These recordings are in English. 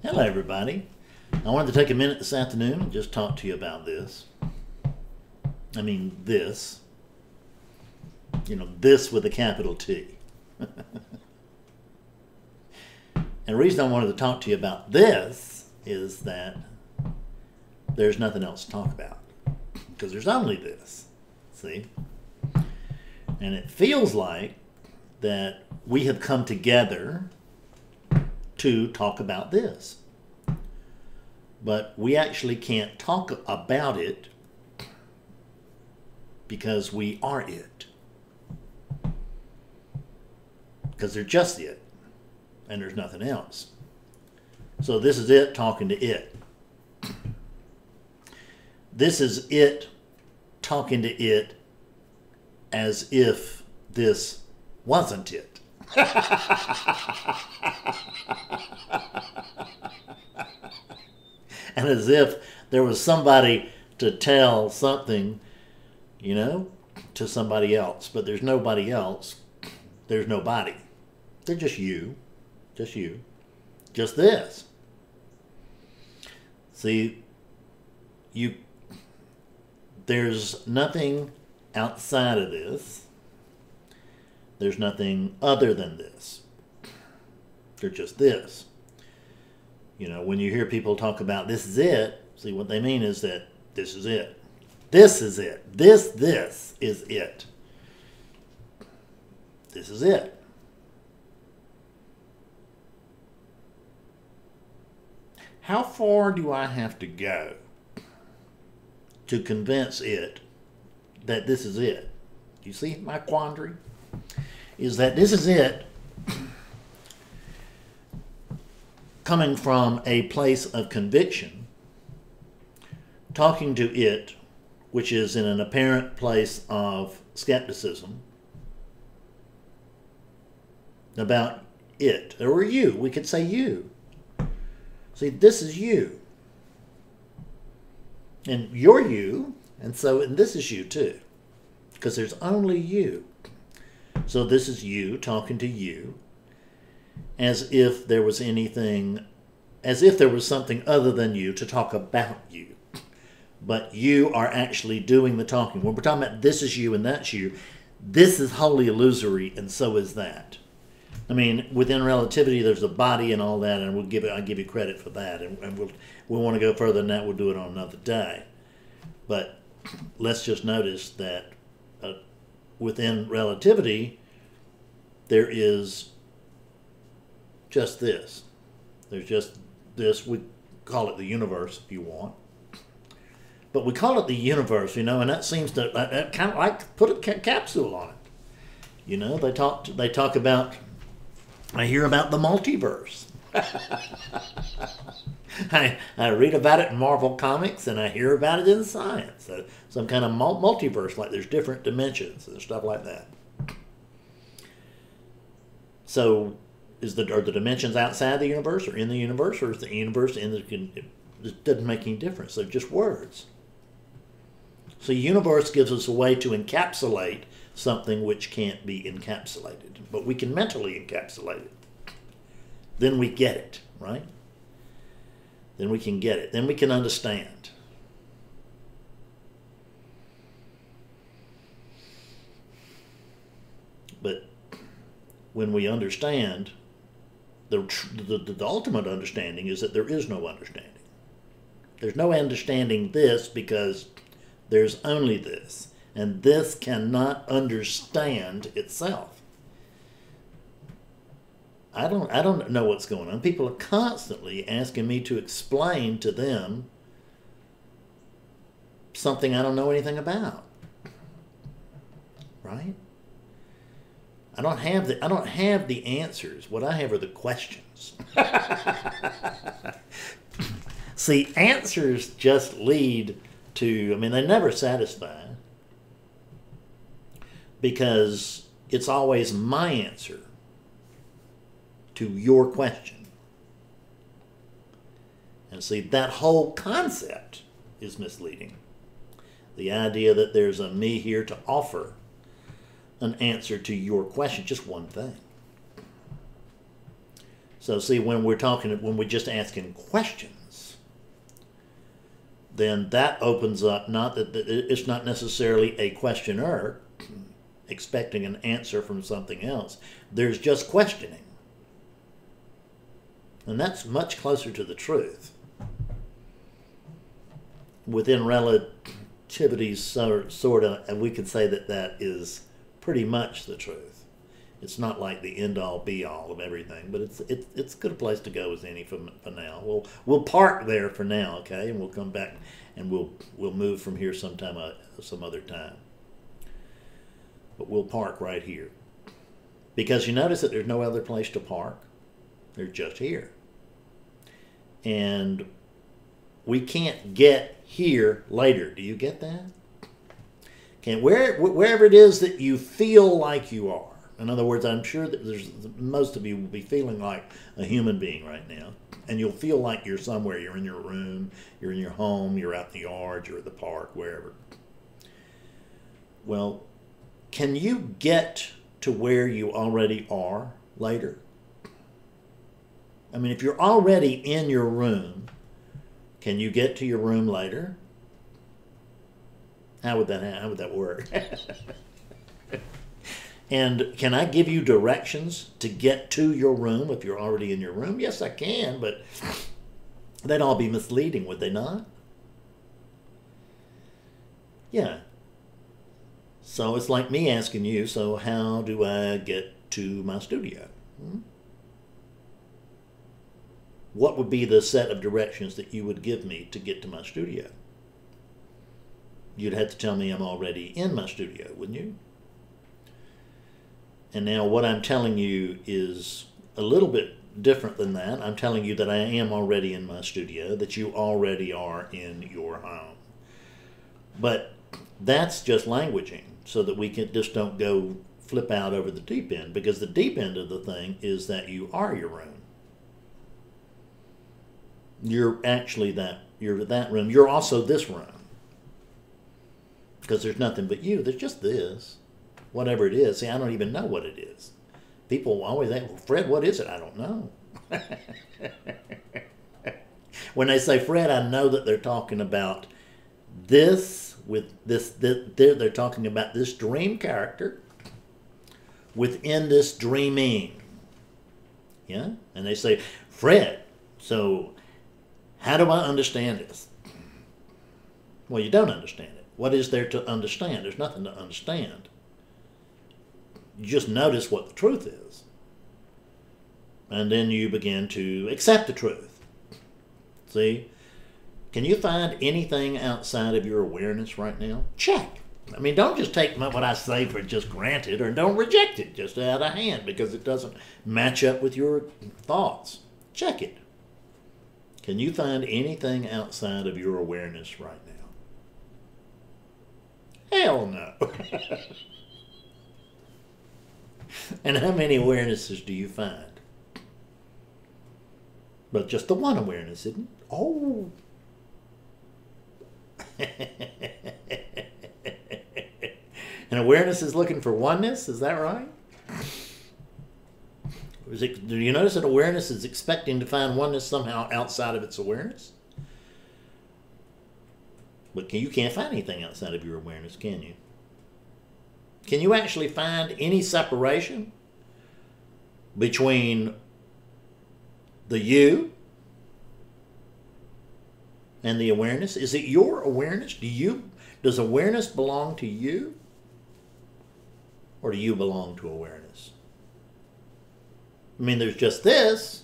Hello, everybody. I wanted to take a minute this afternoon and just talk to you about this. I mean, this. You know, this with a capital T. and the reason I wanted to talk to you about this is that there's nothing else to talk about. Because there's only this. See? And it feels like that we have come together to talk about this. But we actually can't talk about it because we are it. Because they're just it, and there's nothing else. So this is it talking to it. This is it talking to it as if this wasn't it. and as if there was somebody to tell something, you know, to somebody else. But there's nobody else. There's nobody. They're just you. Just you. Just this. See, you there's nothing outside of this. There's nothing other than this. They're just this. You know, when you hear people talk about this is it, see what they mean is that this is it. This is it. This, this is it. This is it. How far do I have to go to convince it that this is it? You see my quandary? Is that this is it coming from a place of conviction, talking to it, which is in an apparent place of skepticism about it, or you. We could say you. See, this is you. And you're you, and so and this is you too. Because there's only you. So this is you talking to you as if there was anything, as if there was something other than you to talk about you. But you are actually doing the talking. When we're talking about this is you and that's you, this is wholly illusory, and so is that. I mean, within relativity, there's a body and all that, and we'll give it. I give you credit for that, and, and we'll we want to go further than that. We'll do it on another day. But let's just notice that uh, within relativity, there is just this. There's just this. We call it the universe if you want. But we call it the universe, you know, and that seems to uh, kind of like put a ca- capsule on it. You know, they talk they talk about I hear about the multiverse. I, I read about it in Marvel Comics and I hear about it in science. So some kind of multiverse, like there's different dimensions and stuff like that. So, is the are the dimensions outside the universe or in the universe, or is the universe in the? It doesn't make any difference. They're just words. So, universe gives us a way to encapsulate something which can't be encapsulated, but we can mentally encapsulate it. Then we get it, right? Then we can get it. Then we can understand. But when we understand, the, the, the ultimate understanding is that there is no understanding. There's no understanding this because there's only this. And this cannot understand itself. I don't I don't know what's going on. People are constantly asking me to explain to them something I don't know anything about. Right? I don't have the I don't have the answers. What I have are the questions. See, answers just lead to I mean they never satisfy because it's always my answer to your question. And see, that whole concept is misleading. The idea that there's a me here to offer an answer to your question, just one thing. So see, when we're talking, when we're just asking questions, then that opens up not that it's not necessarily a questioner expecting an answer from something else. There's just questioning. And that's much closer to the truth. Within relativity, sort, sort of, and we could say that that is pretty much the truth. It's not like the end all be all of everything, but it's it's it's a good place to go as any for, for now. We'll we'll park there for now, okay, and we'll come back and we'll we'll move from here sometime uh, some other time. But we'll park right here because you notice that there's no other place to park. They're just here, and we can't get here later. Do you get that? Where wherever it is that you feel like you are in other words, I'm sure that there's most of you will be feeling like a human being right now, and you'll feel like you're somewhere. You're in your room, you're in your home, you're out in the yard, you're at the park, wherever. Well, can you get to where you already are later? I mean, if you're already in your room, can you get to your room later? How would that how would that work? And can I give you directions to get to your room if you're already in your room? Yes, I can, but they'd all be misleading, would they not? Yeah. So it's like me asking you, so how do I get to my studio? Hmm? What would be the set of directions that you would give me to get to my studio? You'd have to tell me I'm already in my studio, wouldn't you? And now what I'm telling you is a little bit different than that. I'm telling you that I am already in my studio, that you already are in your home. But that's just languaging so that we can just don't go flip out over the deep end because the deep end of the thing is that you are your room. You're actually that you're that room. You're also this room. Because there's nothing but you. There's just this whatever it is. See, I don't even know what it is. People always say, well, Fred, what is it? I don't know. when they say Fred, I know that they're talking about this with this, this they're talking about this dream character within this dreaming. Yeah? And they say, Fred, so how do I understand this? Well, you don't understand it. What is there to understand? There's nothing to understand you just notice what the truth is. And then you begin to accept the truth. See? Can you find anything outside of your awareness right now? Check. I mean, don't just take what I say for just granted or don't reject it just out of hand because it doesn't match up with your thoughts. Check it. Can you find anything outside of your awareness right now? Hell no. and how many awarenesses do you find? But just the one awareness, isn't it? Oh. and awareness is looking for oneness, is that right? It, do you notice that awareness is expecting to find oneness somehow outside of its awareness? But you can't find anything outside of your awareness, can you? Can you actually find any separation between the you and the awareness? Is it your awareness? Do you does awareness belong to you? Or do you belong to awareness? I mean, there's just this.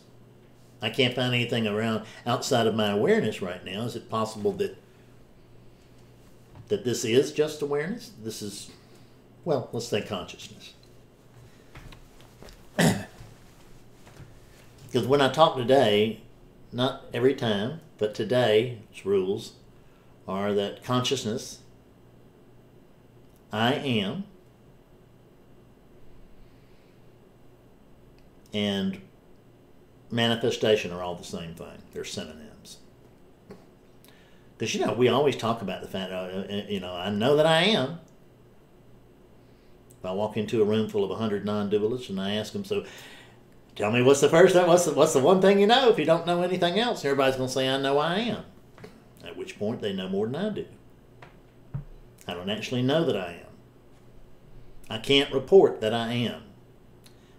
I can't find anything around outside of my awareness right now. Is it possible that that this is just awareness? This is well, let's say consciousness. Because when I talk today, not every time, but today's rules are that consciousness, I am, and manifestation are all the same thing. They're synonyms. Because, you know, we always talk about the fact, uh, uh you know, I know that I am. If I walk into a room full of 100 non-dualists and I ask them, so tell me what's the first thing, what's the, what's the one thing you know if you don't know anything else? Everybody's going to say, I know I am. At which point they know more than I do. I don't actually know that I am. I can't report that I am.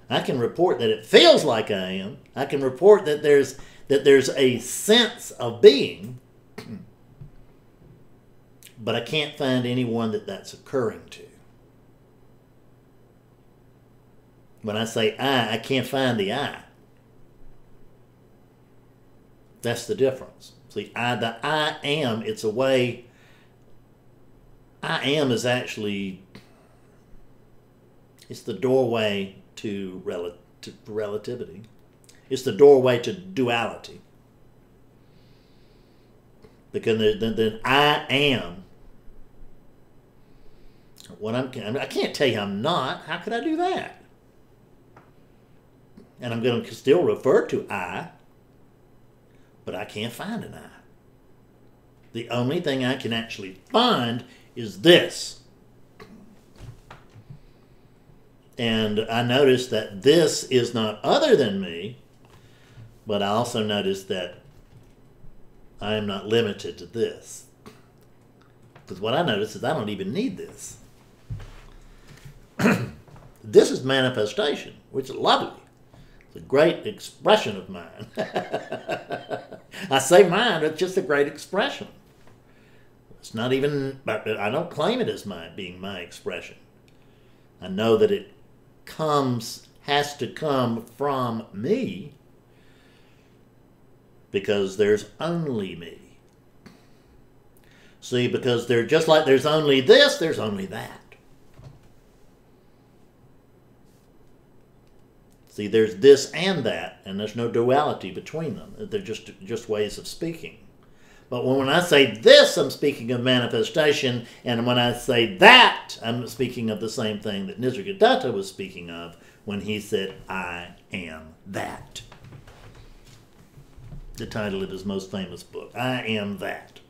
I can report that it feels like I am. I can report that there's that there's a sense of being, but I can't find anyone that that's occurring to. When I say I, I can't find the I. That's the difference. See, I, the I am, it's a way. I am is actually, it's the doorway to, rel- to relativity. It's the doorway to duality. Because then, then I am. What I'm, I can't tell you I'm not. How could I do that? And I'm going to still refer to I, but I can't find an I. The only thing I can actually find is this. And I notice that this is not other than me, but I also notice that I am not limited to this. Because what I notice is I don't even need this. this is manifestation, which is lovely. It's a great expression of mine. I say mine, it's just a great expression. It's not even, I don't claim it as my being my expression. I know that it comes, has to come from me because there's only me. See, because they're just like there's only this, there's only that. See, there's this and that, and there's no duality between them. They're just just ways of speaking. But when I say this, I'm speaking of manifestation, and when I say that, I'm speaking of the same thing that Nisargadatta was speaking of when he said, I am that. The title of his most famous book, I Am That.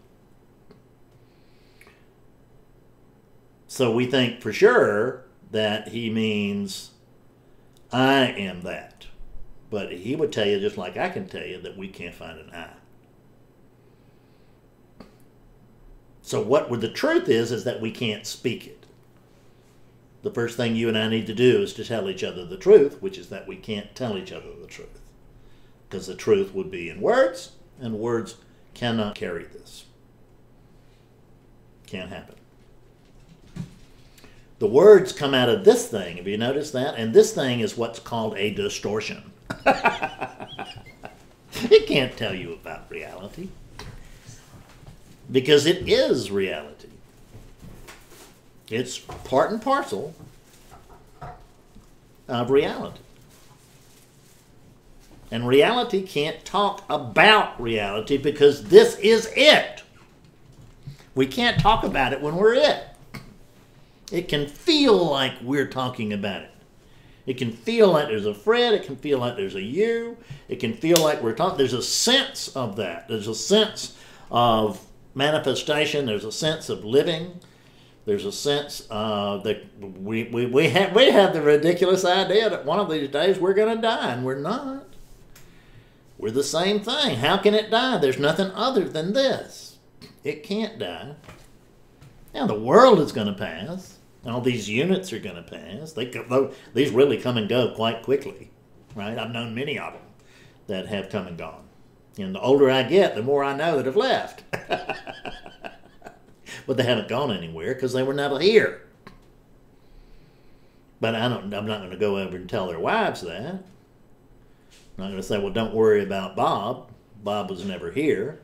So we think for sure that he means, I am that. But he would tell you, just like I can tell you, that we can't find an I. So what the truth is is that we can't speak it. The first thing you and I need to do is to tell each other the truth, which is that we can't tell each other the truth. Because the truth would be in words, and words cannot carry this. Can't happen. The words come out of this thing. Have you noticed that? And this thing is what's called a distortion. it can't tell you about reality because it is reality. It's part and parcel of reality. And reality can't talk about reality because this is it. We can't talk about it when we're it. It can feel like we're talking about it. It can feel like there's a Fred. It can feel like there's a you. It can feel like we're talking. There's a sense of that. There's a sense of manifestation. There's a sense of living. There's a sense uh, that we, we, we, have, we have the ridiculous idea that one of these days we're going to die, and we're not. We're the same thing. How can it die? There's nothing other than this. It can't die. Now, the world is going to pass. All these units are going to pass. They, these really come and go quite quickly, right? I've known many of them that have come and gone. And the older I get, the more I know that have left. but they haven't gone anywhere because they were never here. But I don't, I'm not going to go over and tell their wives that. I'm not going to say, well, don't worry about Bob. Bob was never here.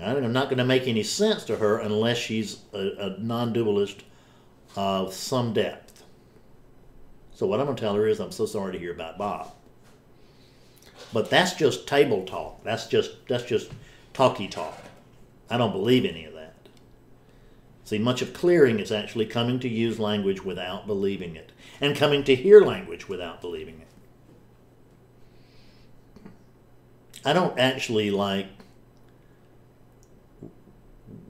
I'm not going to make any sense to her unless she's a, a non dualist of some depth. So, what I'm going to tell her is, I'm so sorry to hear about Bob. But that's just table talk. That's just that's just talky talk. I don't believe any of that. See, much of clearing is actually coming to use language without believing it, and coming to hear language without believing it. I don't actually like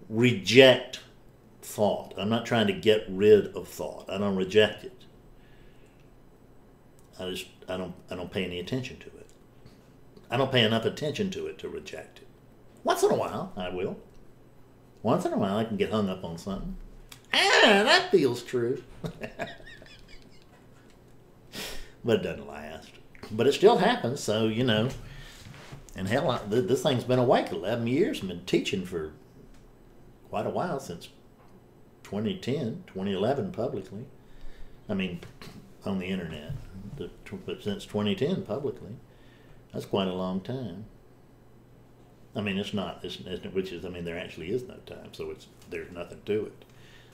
reject thought. I'm not trying to get rid of thought. I don't reject it. I just I don't I don't pay any attention to it. I don't pay enough attention to it to reject it. Once in a while, I will. Once in a while, I can get hung up on something. Ah, that feels true. but it doesn't last. But it still happens, so you know. And hell, I, this thing's been awake 11 years. I've been teaching for quite a while since 2010, 2011 publicly. I mean, on the internet, but since 2010 publicly. That's quite a long time. I mean, it's not, it's, which is, I mean, there actually is no time, so it's there's nothing to it.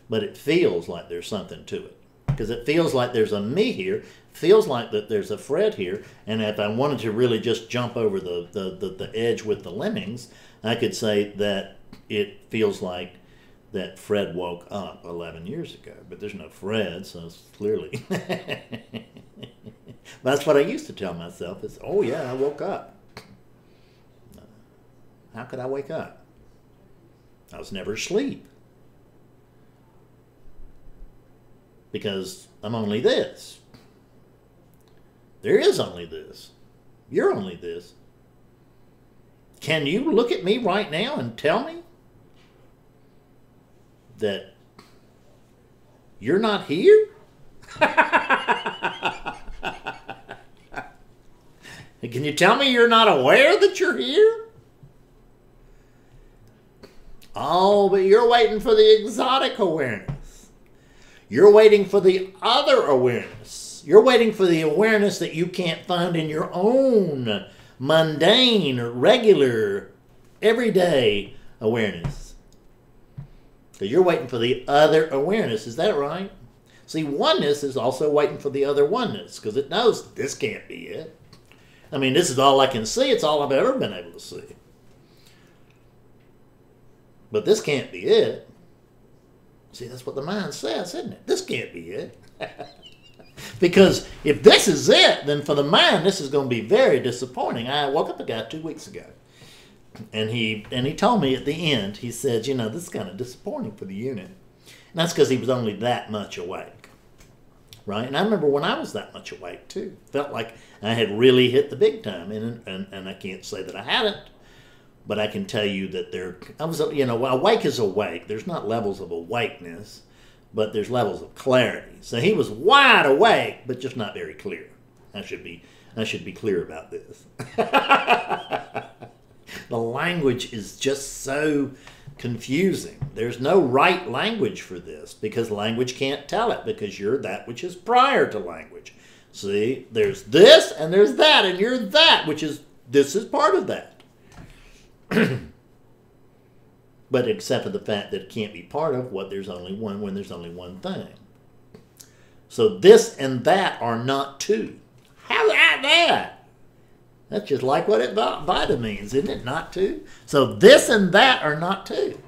But it feels like there's something to it because it feels like there's a me here, feels like that there's a Fred here, and if I wanted to really just jump over the, the, the, the edge with the lemmings, I could say that it feels like that Fred woke up 11 years ago, but there's no Fred, so it's clearly. That's what I used to tell myself is, oh yeah, I woke up. How could I wake up? I was never asleep. Because I'm only this. There is only this. You're only this. Can you look at me right now and tell me that you're not here? Can you tell me you're not aware that you're here? Oh, but you're waiting for the exotic awareness. You're waiting for the other awareness. You're waiting for the awareness that you can't find in your own mundane, regular, everyday awareness. Because you're waiting for the other awareness. Is that right? See, oneness is also waiting for the other oneness because it knows this can't be it. I mean, this is all I can see. It's all I've ever been able to see. But this can't be it. See, that's what the mind says, isn't it? This can't be it. because if this is it, then for the mind, this is going to be very disappointing. I woke up a guy two weeks ago, and he and he told me at the end, he said, you know, this is kind of disappointing for the unit. And that's because he was only that much awake right? And I remember when I was that much awake too. Felt like I had really hit the big time, and and, and I can't say that I hadn't, but I can tell you that there. I was, you know, awake is awake. There's not levels of awakeness, but there's levels of clarity. So he was wide awake, but just not very clear. I should be I should be clear about this. the language is just so confusing. There's no right language for this because language can't tell it because you're that which is prior to language. See, there's this and there's that, and you're that, which is this is part of that. but except for the fact that it can't be part of what there's only one when there's only one thing. So this and that are not two. How about that? That's just like what Advaita means, isn't it? Not two. So this and that are not two.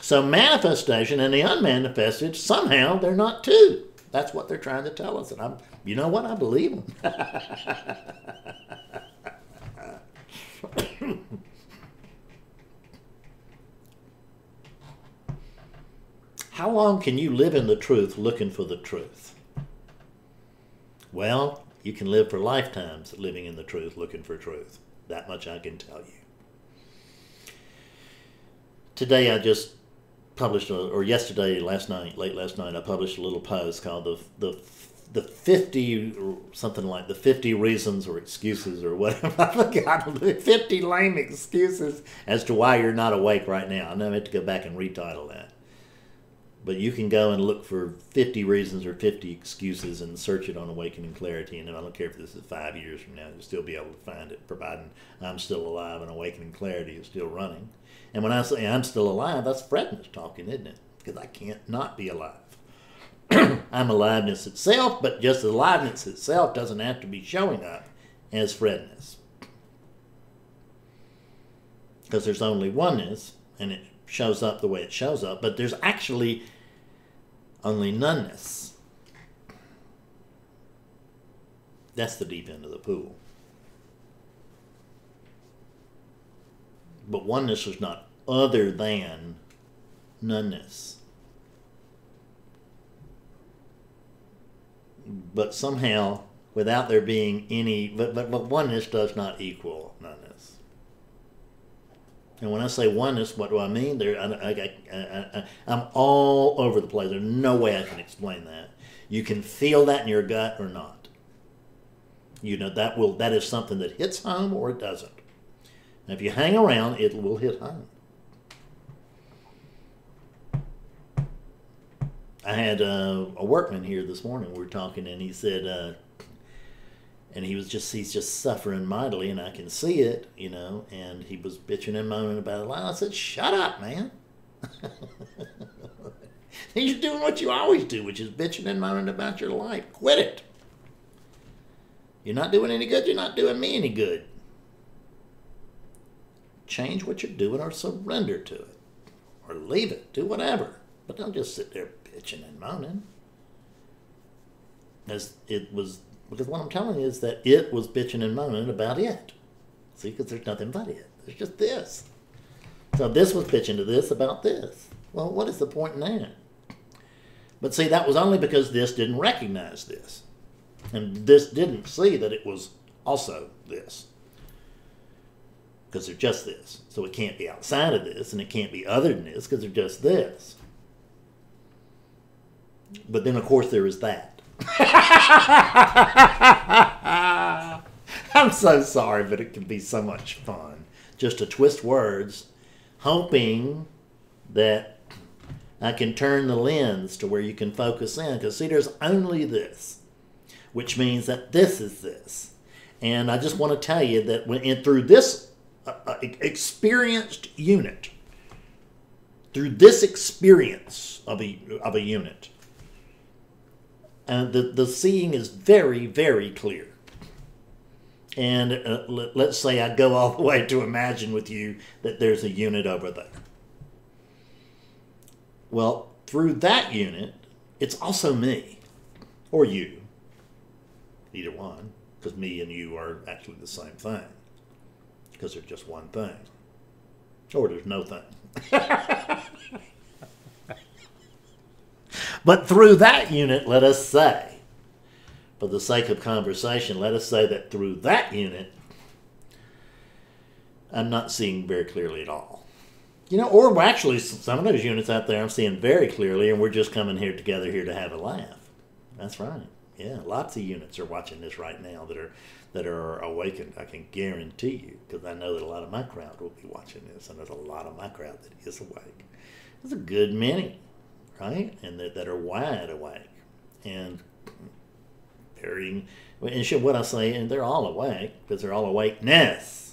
So manifestation and the unmanifested, somehow they're not two. That's what they're trying to tell us. And I'm, you know what? I believe them. How long can you live in the truth looking for the truth? Well, you can live for lifetimes living in the truth, looking for truth. That much I can tell you. Today I just published, or yesterday, last night, late last night, I published a little post called the the the 50 something like the 50 reasons or excuses or whatever i forgot the 50 lame excuses as to why you're not awake right now i'm going to have to go back and retitle that but you can go and look for 50 reasons or 50 excuses and search it on Awakening Clarity. And I don't care if this is five years from now, you'll still be able to find it, providing I'm still alive and Awakening Clarity is still running. And when I say I'm still alive, that's Fredness talking, isn't it? Because I can't not be alive. I'm aliveness itself, but just aliveness itself doesn't have to be showing up as Fredness. Because there's only oneness, and it shows up the way it shows up, but there's actually only noneness. That's the deep end of the pool. But oneness is not other than noneness. but somehow without there being any, but, but, but oneness does not equal noneness. And when I say oneness, what do I mean? There, I, I, I, I'm all over the place. There's no way I can explain that. You can feel that in your gut or not. You know that will that is something that hits home or it doesn't. And if you hang around, it will hit home. I had uh, a workman here this morning. We were talking, and he said, uh, and he was just he's just suffering mightily, and I can see it, you know. And he was bitching and moaning about it. I said, "Shut up, man." You're doing what you always do, which is bitching and moaning about your life. Quit it. You're not doing any good. You're not doing me any good. Change what you're doing or surrender to it. Or leave it. Do whatever. But don't just sit there bitching and moaning. As it was, because what I'm telling you is that it was bitching and moaning about it. See, because there's nothing but it. There's just this. So this was bitching to this about this. Well, what is the point in that? But see, that was only because this didn't recognize this. And this didn't see that it was also this. Because they're just this. So it can't be outside of this, and it can't be other than this, because they're just this. But then, of course, there is that. I'm so sorry, but it can be so much fun just to twist words, hoping that I can turn the lens to where you can focus in. Because, see, there's only this, which means that this is this. And I just want to tell you that when, and through this uh, uh experienced unit, through this experience of a, of a unit, the, the seeing is very, very clear. And uh, let, let's say I go all the way to imagine with you that there's a unit over there. Well, through that unit, it's also me or you, either one, because me and you are actually the same thing, because they're just one thing, or there's no thing. but through that unit, let us say, for the sake of conversation, let us say that through that unit, I'm not seeing very clearly at all. You know, or actually, some of those units out there I'm seeing very clearly, and we're just coming here together here to have a laugh. That's right. Yeah, lots of units are watching this right now that are that are awakened. I can guarantee you, because I know that a lot of my crowd will be watching this, and there's a lot of my crowd that is awake. There's a good many, right, and that, that are wide awake, and very. And what I say, and they're all awake because they're all awakeness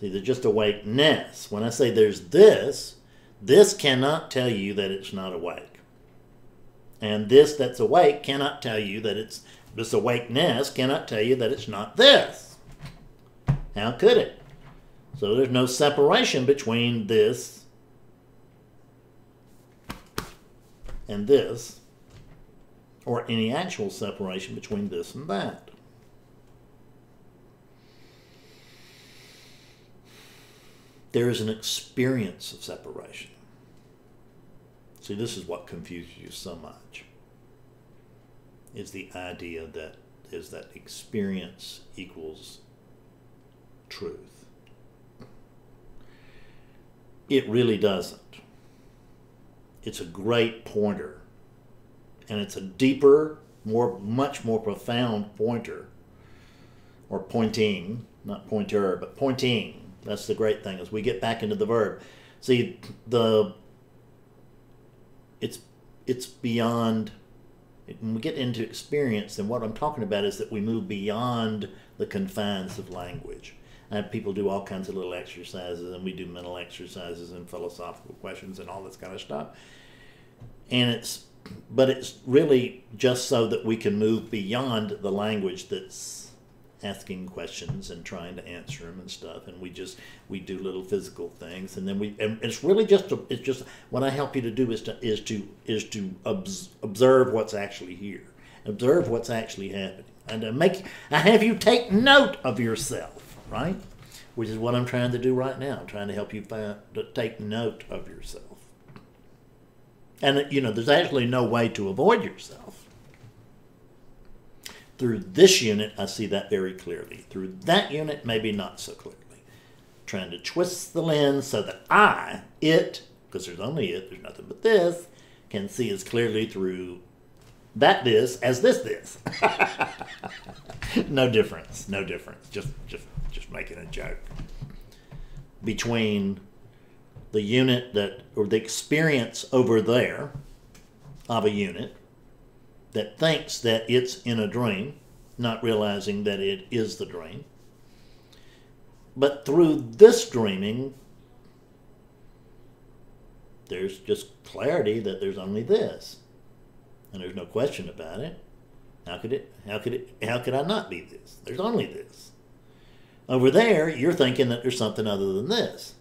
See, they're just awakeness. When I say there's this, this cannot tell you that it's not awake. And this that's awake cannot tell you that it's this awakeness cannot tell you that it's not this. How could it? So there's no separation between this and this, or any actual separation between this and that. there is an experience of separation. See, this is what confuses you so much. Is the idea that is that experience equals truth. It really doesn't. It's a great pointer. And it's a deeper, more much more profound pointer or pointing, not pointer, but pointing that's the great thing as we get back into the verb. See the it's it's beyond when we get into experience and what I'm talking about is that we move beyond the confines of language. Have people do all kinds of little exercises and we do mental exercises and philosophical questions and all this kind of stuff. And it's but it's really just so that we can move beyond the language that's asking questions and trying to answer them and stuff and we just we do little physical things and then we and it's really just a, it's just what i help you to do is to is to is to observe what's actually here observe what's actually happening and to make i have you take note of yourself right which is what i'm trying to do right now trying to help you find, to take note of yourself and uh, you know there's actually no way to avoid yourself Through this unit, I see that very clearly. Through that unit, maybe not so clearly. Trying to twist the lens so that I, it, because there's only it, there's nothing but this, can see as clearly through that this as this this. no difference. No difference. Just just just making a joke. Between the unit that or the experience over there of a unit that thinks that it's in a dream, not realizing that it is the dream. But through this dreaming, there's just clarity that there's only this and there's no question about it. How could it? How could it? How could I not be this? There's only this. Over there, you're thinking that there's something other than this,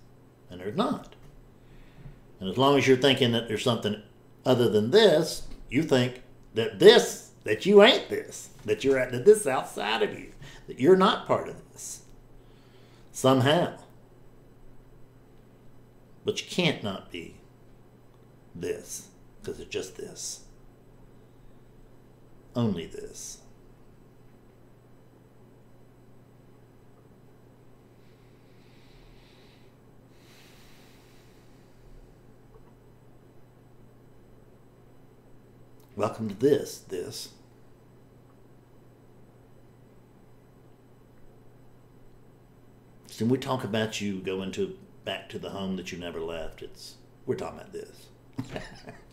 and there's not. And as long as you're thinking that there's something other than this, you think that this, that you ain't this, that you're at that this outside of you, that you're not part of this. Somehow. But you can't not be this, because it's just this only this. Welcome to this, this. When we talk about you going to back to the home that you never left, it's we're talking about this.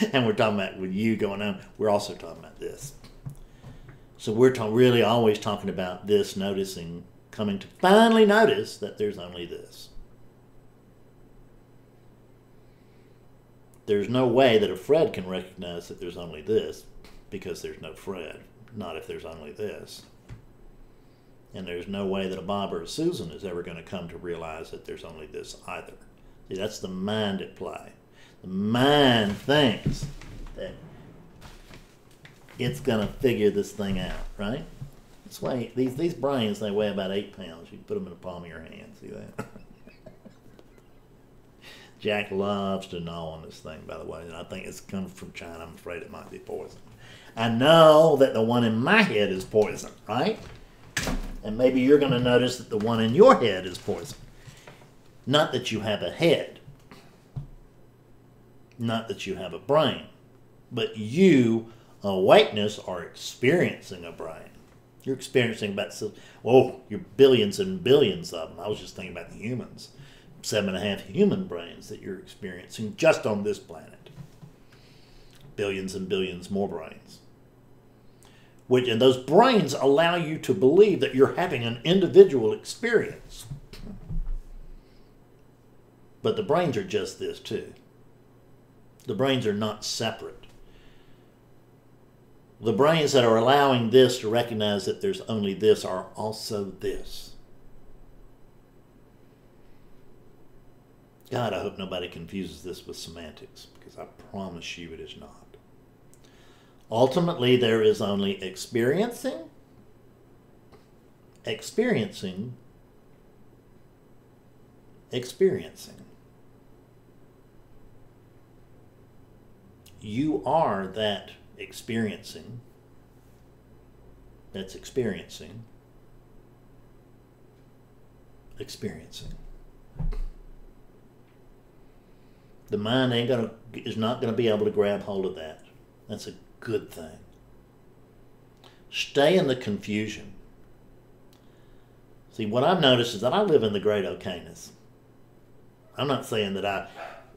and we're talking about with you going on, we're also talking about this. So we're ta- really always talking about this, noticing, coming to finally notice that there's only this. There's no way that a Fred can recognize that there's only this because there's no Fred, not if there's only this. And there's no way that a Bob or a Susan is ever going to come to realize that there's only this either. See, that's the mind at play. Mind thinks that it's going to figure this thing out, right? This way, these these brains they weigh about eight pounds. You put them in the palm of your hand. See that? Jack loves to gnaw on this thing, by the way, and I think it's come from China. I'm afraid it might be poison. I know that the one in my head is poison, right? And maybe you're going to notice that the one in your head is poison. Not that you have a head, not that you have a brain, but you, awakeness, are experiencing a brain. You're experiencing about, oh, you're billions and billions of them. I was just thinking about the humans. Seven and a half human brains that you're experiencing just on this planet. Billions and billions more brains. Which, and those brains allow you to believe that you're having an individual experience. But the brains are just this too. The brains are not separate. The brains that are allowing this to recognize that there's only this are also this. God, I hope nobody confuses this with semantics because I promise you it is not. Ultimately, there is only experiencing, experiencing, experiencing. You are that experiencing that's experiencing experiencing. The mind ain't gonna is not gonna be able to grab hold of that. That's a good thing. Stay in the confusion. See what i've noticed is that i live in the great okayness i'm not saying that i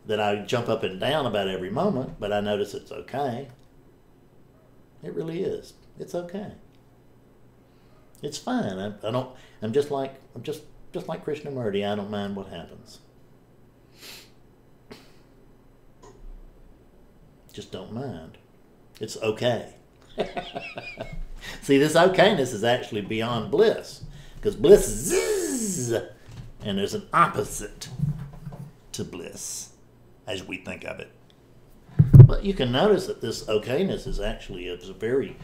that I jump up and down about every moment, but I notice it's okay. It really is. It's okay. It's fine. I, I don't. I'm just like I'm just just like Krishnamurti. I don't mind what happens. Just don't mind. It's okay. See, this okayness is actually beyond bliss, because bliss is and there's an opposite to bliss as we think of it. But you can notice that this okayness is actually a very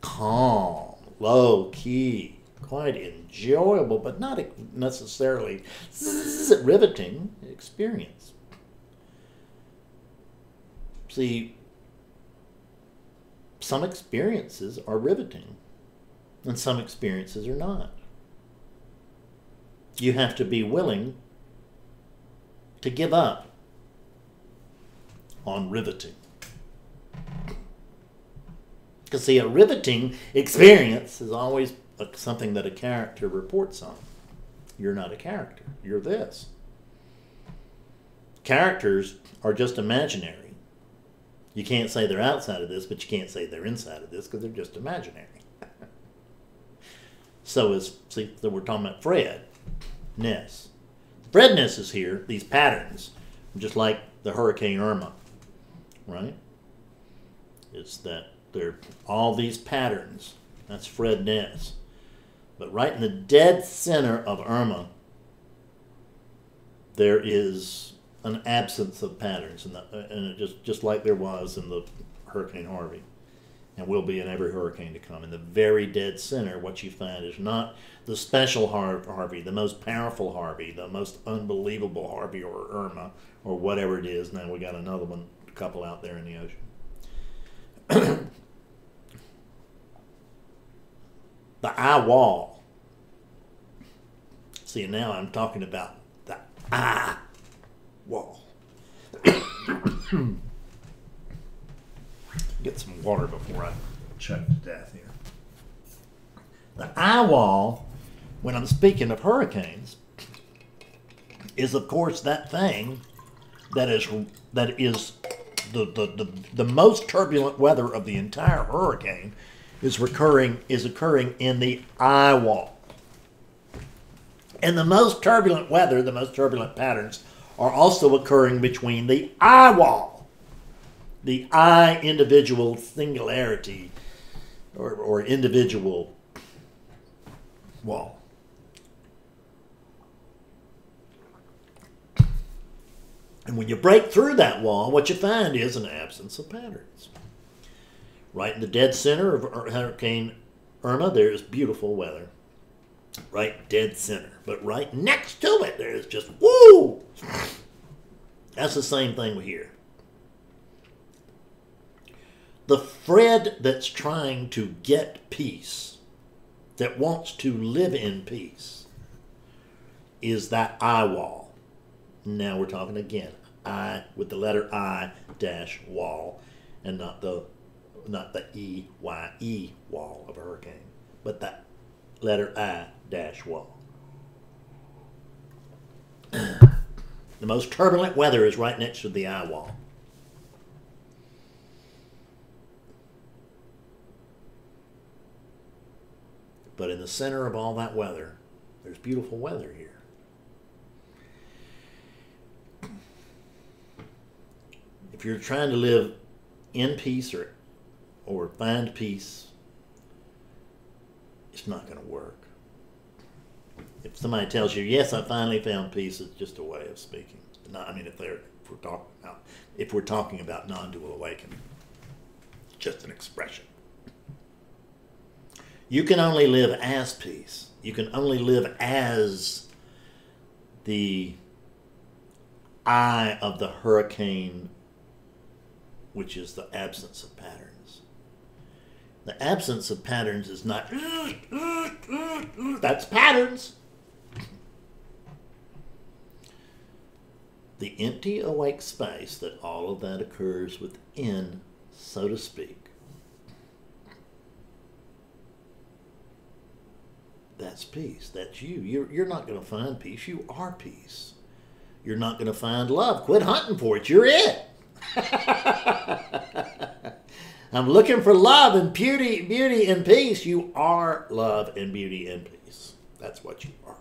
calm, low key, quite enjoyable, but not necessarily riveting experience. See, some experiences are riveting and some experiences are not. You have to be willing to give up on riveting. Because, see, a riveting experience is always something that a character reports on. You're not a character, you're this. Characters are just imaginary. You can't say they're outside of this, but you can't say they're inside of this because they're just imaginary. so is see, we're talking about Fred Ness. Fredness is here, these patterns, just like the Hurricane Irma, right? It's that there are all these patterns. That's Fredness. But right in the dead center of Irma, there is an absence of patterns, and, and just just like there was in the Hurricane Harvey, and will be in every hurricane to come. In the very dead center, what you find is not the special Har- Harvey, the most powerful Harvey, the most unbelievable Harvey or Irma or whatever it is. Now we got another one, couple out there in the ocean. the eye wall. See, now I'm talking about the eye wall. Get some water before I choke to death here. The eye wall, when I'm speaking of hurricanes, is of course that thing that is that is the, the, the, the most turbulent weather of the entire hurricane is recurring is occurring in the eye wall. And the most turbulent weather, the most turbulent patterns, are also occurring between the eye wall, the eye individual singularity or, or individual wall. And when you break through that wall, what you find is an absence of patterns. Right in the dead center of Hurricane Irma, there's beautiful weather. Right dead center. But right next to it, there's just woo! That's the same thing here. The Fred that's trying to get peace, that wants to live in peace, is that eye wall. Now we're talking again. I with the letter I dash wall and not the not the E Y E wall of a hurricane, but the letter I dash wall. the most turbulent weather is right next to the eye wall. But in the center of all that weather, there's beautiful weather here. If you're trying to live in peace or or find peace, it's not going to work. If somebody tells you, "Yes, I finally found peace," it's just a way of speaking. Not, I mean, if they're if we're talking about if we're talking about non-dual awakening, just an expression. You can only live as peace. You can only live as the eye of the hurricane, which is the absence of patterns. The absence of patterns is not, that's patterns. The empty awake space that all of that occurs within, so to speak, that's peace. That's you. You're, you're not going to find peace. You are peace. You're not going to find love. Quit hunting for it. You're it. I'm looking for love and beauty, beauty and peace. You are love and beauty and peace. That's what you are.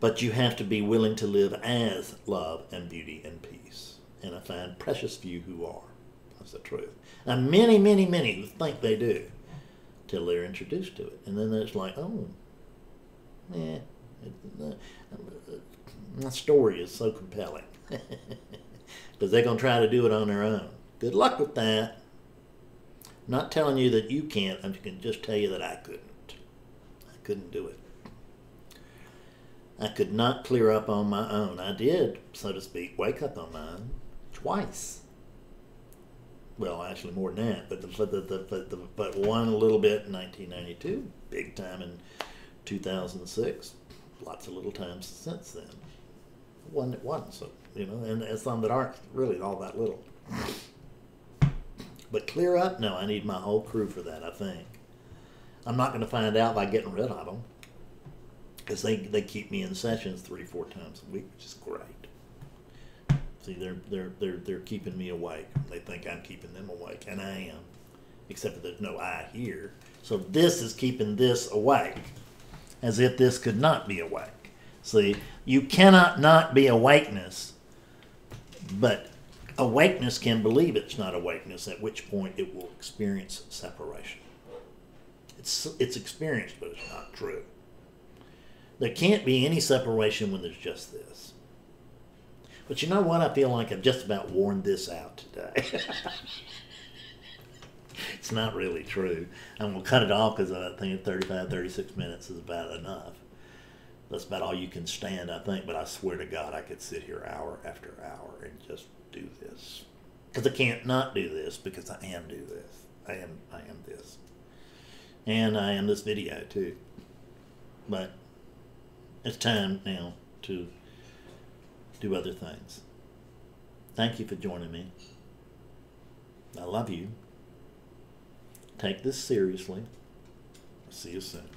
But you have to be willing to live as love and beauty and peace. And I find precious few who are. That's the truth. And many, many, many who think they do till they're introduced to it. And then it's like, oh, yeah, uh, my story is so compelling. Because they're going to try to do it on their own. Good luck with that. I'm not telling you that you can't. I can just tell you that I couldn't. I couldn't do it. I could not clear up on my own. I did, so to speak, wake up on mine twice. well, actually more than that, but the, but the, the, but the, but one little bit in 1992, big time in 2006, lots of little times since then. One that wasn't so, you know, and, and some that aren't really all that little. But clear up, no, I need my whole crew for that. I think. I'm not going to find out by getting rid of them because they they keep me in sessions three four times a week, which is great. See, they're they're they're they're keeping me awake. They think I'm keeping them awake, and I am, except that there's no I here. So this is keeping this awake, as if this could not be awake. See, you cannot not be awakeness, but awakeness can believe it's not awakeness, at which point it will experience separation. It's it's experienced, but it's not true. There can't be any separation when there's just this. But you know what? I feel like I've just about worn this out today. it's not really true. I'm going to cut it off because I think 35, 36 minutes is about enough. That's about all you can stand, I think. But I swear to God, I could sit here hour after hour and just do this. Because I can't not do this because I am do this. I am I am this. And I am this video too. But it's time now to do other things. Thank you for joining me. I love you. Take this seriously. See you soon.